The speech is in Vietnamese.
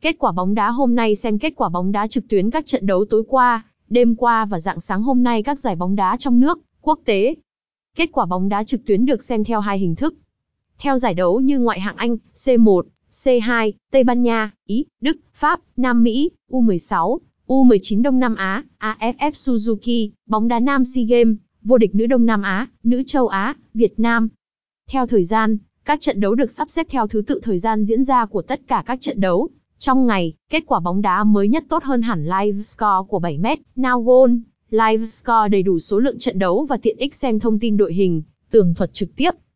Kết quả bóng đá hôm nay xem kết quả bóng đá trực tuyến các trận đấu tối qua, đêm qua và dạng sáng hôm nay các giải bóng đá trong nước, quốc tế. Kết quả bóng đá trực tuyến được xem theo hai hình thức. Theo giải đấu như ngoại hạng Anh, C1, C2, Tây Ban Nha, Ý, Đức, Pháp, Nam Mỹ, U16, U19 Đông Nam Á, AFF Suzuki, bóng đá nam SEA Games, vô địch nữ Đông Nam Á, nữ châu Á, Việt Nam. Theo thời gian, các trận đấu được sắp xếp theo thứ tự thời gian diễn ra của tất cả các trận đấu. Trong ngày, kết quả bóng đá mới nhất tốt hơn hẳn live score của 7m, Now Goal, live score đầy đủ số lượng trận đấu và tiện ích xem thông tin đội hình, tường thuật trực tiếp.